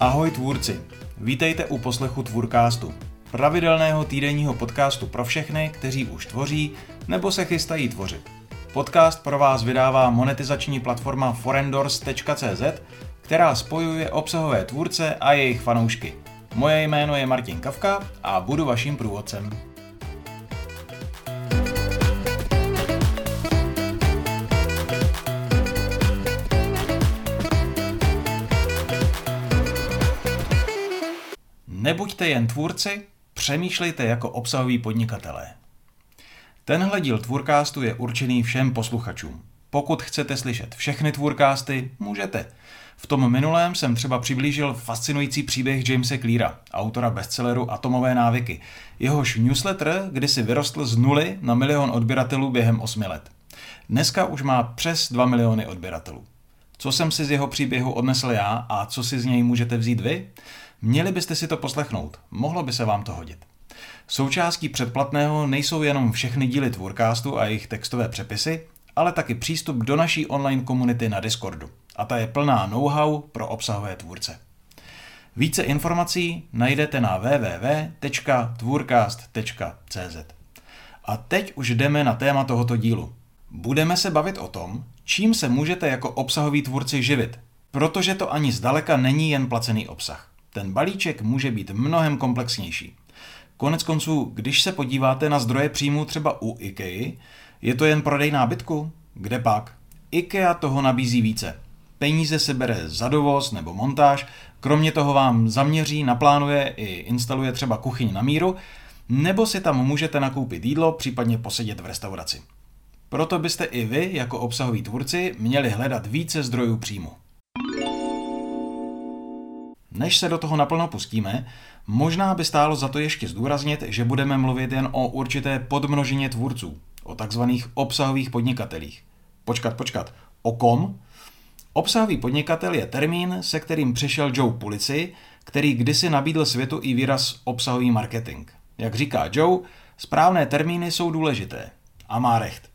Ahoj tvůrci, vítejte u poslechu Tvůrkástu, pravidelného týdenního podcastu pro všechny, kteří už tvoří nebo se chystají tvořit. Podcast pro vás vydává monetizační platforma forendors.cz, která spojuje obsahové tvůrce a jejich fanoušky. Moje jméno je Martin Kavka a budu vaším průvodcem. Nebuďte jen tvůrci, přemýšlejte jako obsahoví podnikatelé. Tenhle díl Tvůrkástu je určený všem posluchačům. Pokud chcete slyšet všechny Tvůrkásty, můžete. V tom minulém jsem třeba přiblížil fascinující příběh Jamesa Cleara, autora bestselleru Atomové návyky. Jehož newsletter kdysi vyrostl z nuly na milion odběratelů během 8 let. Dneska už má přes 2 miliony odběratelů. Co jsem si z jeho příběhu odnesl já a co si z něj můžete vzít vy? Měli byste si to poslechnout, mohlo by se vám to hodit. Součástí předplatného nejsou jenom všechny díly Tvůrkástu a jejich textové přepisy, ale taky přístup do naší online komunity na Discordu. A ta je plná know-how pro obsahové tvůrce. Více informací najdete na www.tvůrcast.cz. A teď už jdeme na téma tohoto dílu. Budeme se bavit o tom, čím se můžete jako obsahoví tvůrci živit, protože to ani zdaleka není jen placený obsah. Ten balíček může být mnohem komplexnější. Konec konců, když se podíváte na zdroje příjmu třeba u IKEA, je to jen prodej nábytku? Kde pak? IKEA toho nabízí více. Peníze se bere za dovoz nebo montáž, kromě toho vám zaměří, naplánuje i instaluje třeba kuchyň na míru, nebo si tam můžete nakoupit jídlo, případně posedět v restauraci. Proto byste i vy, jako obsahoví tvůrci, měli hledat více zdrojů příjmu. Než se do toho naplno pustíme, možná by stálo za to ještě zdůraznit, že budeme mluvit jen o určité podmnožině tvůrců, o takzvaných obsahových podnikatelích. Počkat, počkat, o kom? Obsahový podnikatel je termín, se kterým přišel Joe Pulici, který kdysi nabídl světu i výraz obsahový marketing. Jak říká Joe, správné termíny jsou důležité. A má recht.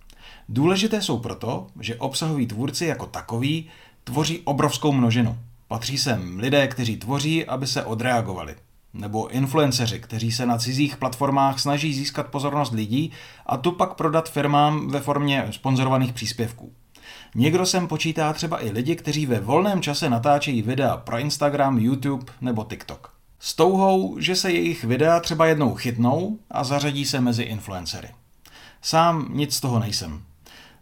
Důležité jsou proto, že obsahoví tvůrci jako takový tvoří obrovskou množinu. Patří sem lidé, kteří tvoří, aby se odreagovali. Nebo influenceři, kteří se na cizích platformách snaží získat pozornost lidí a tu pak prodat firmám ve formě sponzorovaných příspěvků. Někdo sem počítá třeba i lidi, kteří ve volném čase natáčejí videa pro Instagram, YouTube nebo TikTok. S touhou, že se jejich videa třeba jednou chytnou a zařadí se mezi influencery. Sám nic z toho nejsem.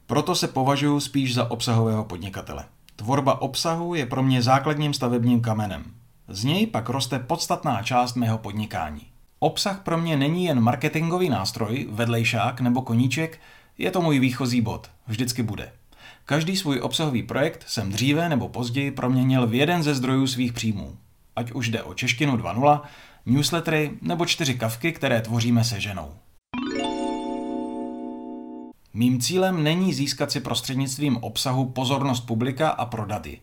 Proto se považuji spíš za obsahového podnikatele. Tvorba obsahu je pro mě základním stavebním kamenem. Z něj pak roste podstatná část mého podnikání. Obsah pro mě není jen marketingový nástroj, vedlejšák nebo koníček, je to můj výchozí bod. Vždycky bude. Každý svůj obsahový projekt jsem dříve nebo později proměnil v jeden ze zdrojů svých příjmů. Ať už jde o češtinu 2.0, newslettery nebo čtyři kavky, které tvoříme se ženou. Mým cílem není získat si prostřednictvím obsahu pozornost publika a prodat ji.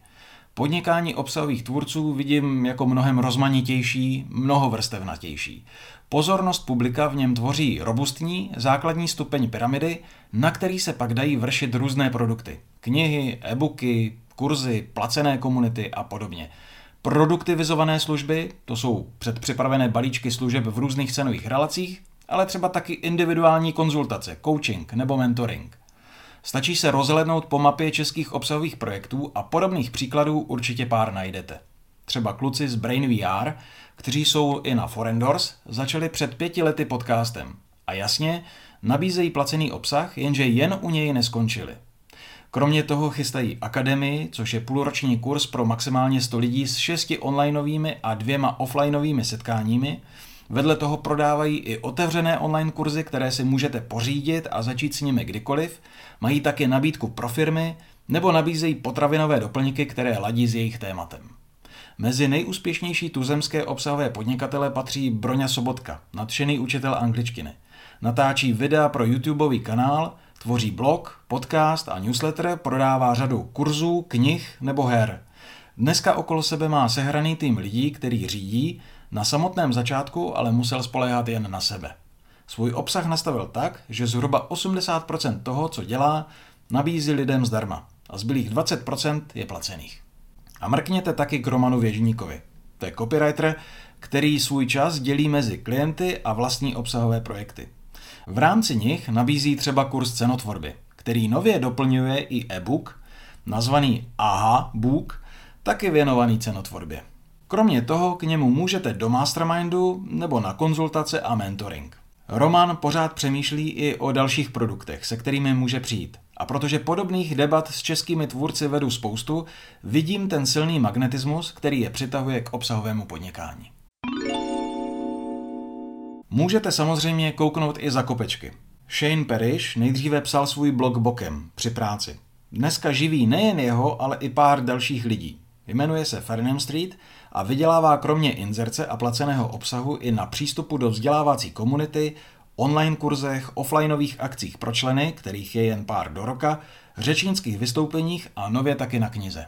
Podnikání obsahových tvůrců vidím jako mnohem rozmanitější, mnoho vrstevnatější. Pozornost publika v něm tvoří robustní, základní stupeň pyramidy, na který se pak dají vršit různé produkty. Knihy, e-booky, kurzy, placené komunity a podobně. Produktivizované služby, to jsou předpřipravené balíčky služeb v různých cenových relacích, ale třeba taky individuální konzultace, coaching nebo mentoring. Stačí se rozhlednout po mapě českých obsahových projektů a podobných příkladů určitě pár najdete. Třeba kluci z Brain VR, kteří jsou i na Forendors, začali před pěti lety podcastem. A jasně, nabízejí placený obsah, jenže jen u něj neskončili. Kromě toho chystají Akademii, což je půlroční kurz pro maximálně 100 lidí s šesti onlineovými a dvěma offlineovými setkáními, Vedle toho prodávají i otevřené online kurzy, které si můžete pořídit a začít s nimi kdykoliv. Mají také nabídku pro firmy nebo nabízejí potravinové doplňky, které ladí s jejich tématem. Mezi nejúspěšnější tuzemské obsahové podnikatele patří Broňa Sobotka, nadšený učitel angličtiny. Natáčí videa pro YouTubeový kanál, tvoří blog, podcast a newsletter, prodává řadu kurzů, knih nebo her. Dneska okolo sebe má sehraný tým lidí, který řídí na samotném začátku ale musel spoléhat jen na sebe. Svůj obsah nastavil tak, že zhruba 80% toho, co dělá, nabízí lidem zdarma a zbylých 20% je placených. A mrkněte taky k Romanu Věžníkovi. To je copywriter, který svůj čas dělí mezi klienty a vlastní obsahové projekty. V rámci nich nabízí třeba kurz cenotvorby, který nově doplňuje i e-book, nazvaný AHA Book, taky věnovaný cenotvorbě. Kromě toho k němu můžete do mastermindu nebo na konzultace a mentoring. Roman pořád přemýšlí i o dalších produktech, se kterými může přijít. A protože podobných debat s českými tvůrci vedu spoustu, vidím ten silný magnetismus, který je přitahuje k obsahovému podnikání. Můžete samozřejmě kouknout i za kopečky. Shane Parrish nejdříve psal svůj blog bokem při práci. Dneska živí nejen jeho, ale i pár dalších lidí. Jmenuje se Farnham Street a vydělává kromě inzerce a placeného obsahu i na přístupu do vzdělávací komunity, online kurzech, offlineových akcích pro členy, kterých je jen pár do roka, řečnických vystoupeních a nově taky na knize.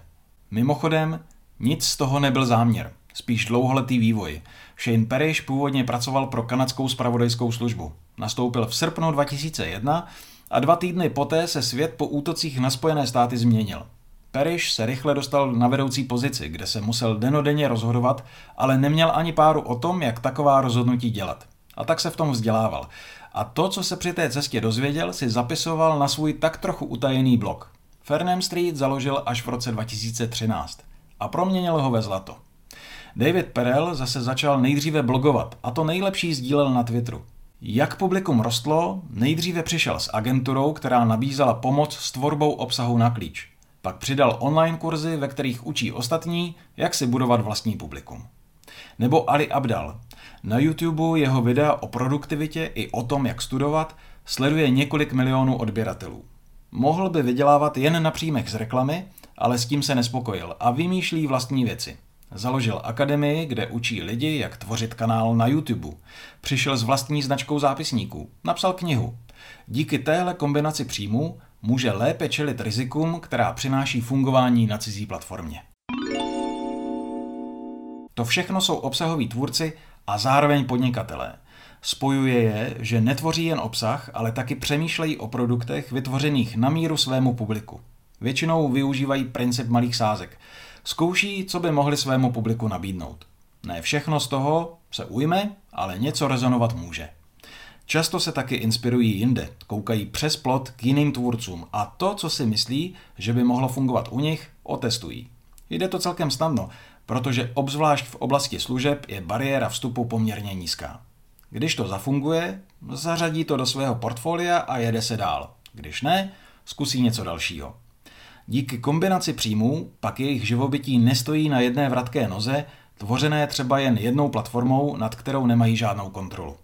Mimochodem, nic z toho nebyl záměr, spíš dlouholetý vývoj. Shane Parrish původně pracoval pro kanadskou spravodajskou službu. Nastoupil v srpnu 2001 a dva týdny poté se svět po útocích na Spojené státy změnil. Parrish se rychle dostal na vedoucí pozici, kde se musel denodenně rozhodovat, ale neměl ani páru o tom, jak taková rozhodnutí dělat. A tak se v tom vzdělával. A to, co se při té cestě dozvěděl, si zapisoval na svůj tak trochu utajený blog. Fernham Street založil až v roce 2013 a proměnil ho ve zlato. David Perel zase začal nejdříve blogovat a to nejlepší sdílel na Twitteru. Jak publikum rostlo, nejdříve přišel s agenturou, která nabízela pomoc s tvorbou obsahu na klíč. Pak přidal online kurzy, ve kterých učí ostatní, jak si budovat vlastní publikum. Nebo Ali Abdal. Na YouTube jeho videa o produktivitě i o tom, jak studovat, sleduje několik milionů odběratelů. Mohl by vydělávat jen na příjmech z reklamy, ale s tím se nespokojil a vymýšlí vlastní věci. Založil akademii, kde učí lidi, jak tvořit kanál na YouTube. Přišel s vlastní značkou zápisníků. Napsal knihu. Díky téhle kombinaci příjmů může lépe čelit rizikům, která přináší fungování na cizí platformě. To všechno jsou obsahoví tvůrci a zároveň podnikatelé. Spojuje je, že netvoří jen obsah, ale taky přemýšlejí o produktech vytvořených na míru svému publiku. Většinou využívají princip malých sázek. Zkouší, co by mohli svému publiku nabídnout. Ne všechno z toho se ujme, ale něco rezonovat může. Často se taky inspirují jinde, koukají přes plot k jiným tvůrcům a to, co si myslí, že by mohlo fungovat u nich, otestují. Jde to celkem snadno, protože obzvlášť v oblasti služeb je bariéra vstupu poměrně nízká. Když to zafunguje, zařadí to do svého portfolia a jede se dál. Když ne, zkusí něco dalšího. Díky kombinaci příjmů pak jejich živobytí nestojí na jedné vratké noze, tvořené třeba jen jednou platformou, nad kterou nemají žádnou kontrolu.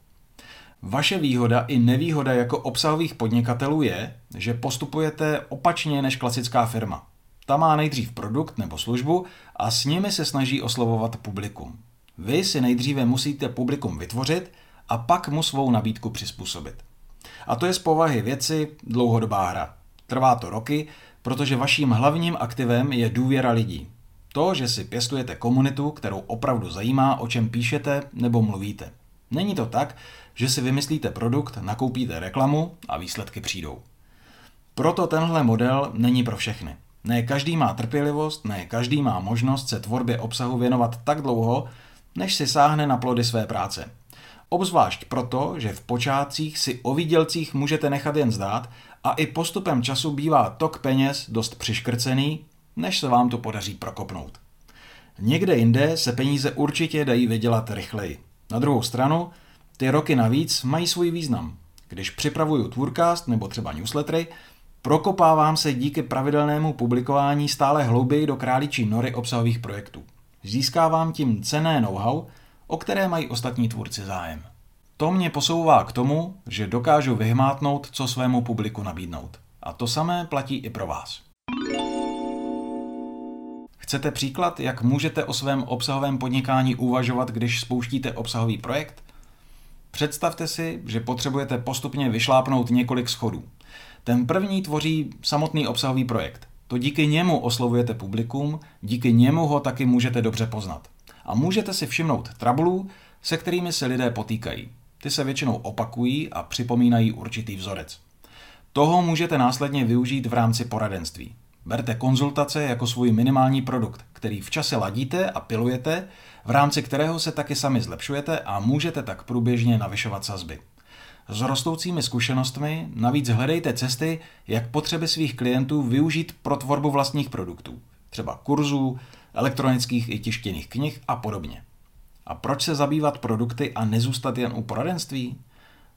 Vaše výhoda i nevýhoda jako obsahových podnikatelů je, že postupujete opačně než klasická firma. Ta má nejdřív produkt nebo službu a s nimi se snaží oslovovat publikum. Vy si nejdříve musíte publikum vytvořit a pak mu svou nabídku přizpůsobit. A to je z povahy věci dlouhodobá hra. Trvá to roky, protože vaším hlavním aktivem je důvěra lidí. To, že si pěstujete komunitu, kterou opravdu zajímá, o čem píšete nebo mluvíte. Není to tak, že si vymyslíte produkt, nakoupíte reklamu a výsledky přijdou. Proto tenhle model není pro všechny. Ne každý má trpělivost, ne každý má možnost se tvorbě obsahu věnovat tak dlouho, než si sáhne na plody své práce. Obzvlášť proto, že v počátcích si o výdělcích můžete nechat jen zdát a i postupem času bývá tok peněz dost přiškrcený, než se vám to podaří prokopnout. Někde jinde se peníze určitě dají vydělat rychleji. Na druhou stranu, ty roky navíc mají svůj význam. Když připravuju Tvůrcast nebo třeba newslettery, prokopávám se díky pravidelnému publikování stále hlouběji do králičí nory obsahových projektů. Získávám tím cené know-how, o které mají ostatní tvůrci zájem. To mě posouvá k tomu, že dokážu vyhmátnout, co svému publiku nabídnout. A to samé platí i pro vás. Chcete příklad, jak můžete o svém obsahovém podnikání uvažovat, když spouštíte obsahový projekt? Představte si, že potřebujete postupně vyšlápnout několik schodů. Ten první tvoří samotný obsahový projekt. To díky němu oslovujete publikum, díky němu ho taky můžete dobře poznat. A můžete si všimnout trablů, se kterými se lidé potýkají. Ty se většinou opakují a připomínají určitý vzorec. Toho můžete následně využít v rámci poradenství. Berte konzultace jako svůj minimální produkt, který v čase ladíte a pilujete, v rámci kterého se taky sami zlepšujete a můžete tak průběžně navyšovat sazby. S rostoucími zkušenostmi navíc hledejte cesty, jak potřeby svých klientů využít pro tvorbu vlastních produktů, třeba kurzů, elektronických i tištěných knih a podobně. A proč se zabývat produkty a nezůstat jen u poradenství?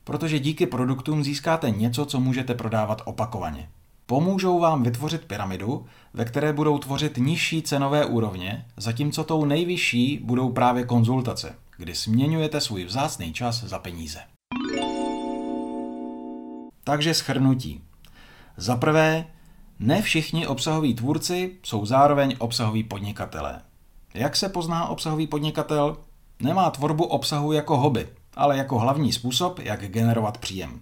Protože díky produktům získáte něco, co můžete prodávat opakovaně. Pomůžou vám vytvořit pyramidu, ve které budou tvořit nižší cenové úrovně, zatímco tou nejvyšší budou právě konzultace, kdy směňujete svůj vzácný čas za peníze. Takže schrnutí. Za prvé, ne všichni obsahoví tvůrci jsou zároveň obsahoví podnikatelé. Jak se pozná obsahový podnikatel? Nemá tvorbu obsahu jako hobby, ale jako hlavní způsob, jak generovat příjem.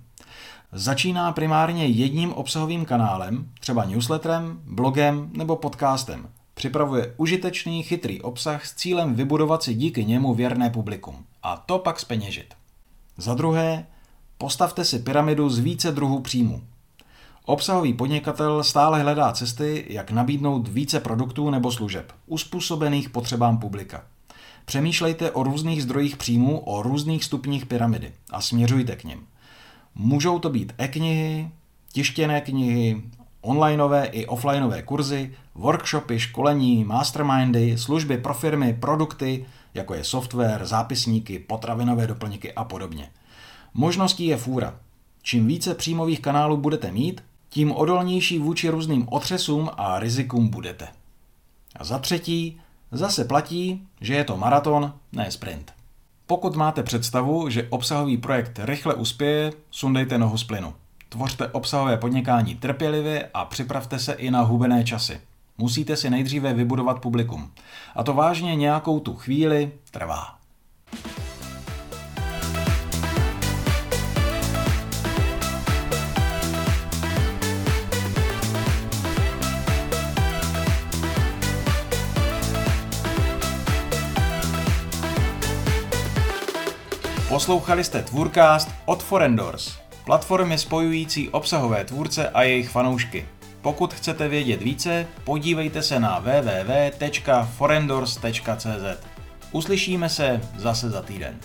Začíná primárně jedním obsahovým kanálem, třeba newsletterem, blogem nebo podcastem. Připravuje užitečný, chytrý obsah s cílem vybudovat si díky němu věrné publikum. A to pak speněžit. Za druhé, postavte si pyramidu z více druhů příjmu. Obsahový podnikatel stále hledá cesty, jak nabídnout více produktů nebo služeb, uspůsobených potřebám publika. Přemýšlejte o různých zdrojích příjmů, o různých stupních pyramidy a směřujte k nim. Můžou to být e-knihy, tištěné knihy, onlineové i offlineové kurzy, workshopy, školení, mastermindy, služby pro firmy, produkty, jako je software, zápisníky, potravinové doplňky a podobně. Možností je fůra. Čím více příjmových kanálů budete mít, tím odolnější vůči různým otřesům a rizikům budete. A za třetí, zase platí, že je to maraton, ne sprint. Pokud máte představu, že obsahový projekt rychle uspěje, sundejte nohu z plynu. Tvořte obsahové podnikání trpělivě a připravte se i na hubené časy. Musíte si nejdříve vybudovat publikum. A to vážně nějakou tu chvíli trvá. Poslouchali jste Tvůrcast od Forendors, platformy spojující obsahové tvůrce a jejich fanoušky. Pokud chcete vědět více, podívejte se na www.forendors.cz. Uslyšíme se zase za týden.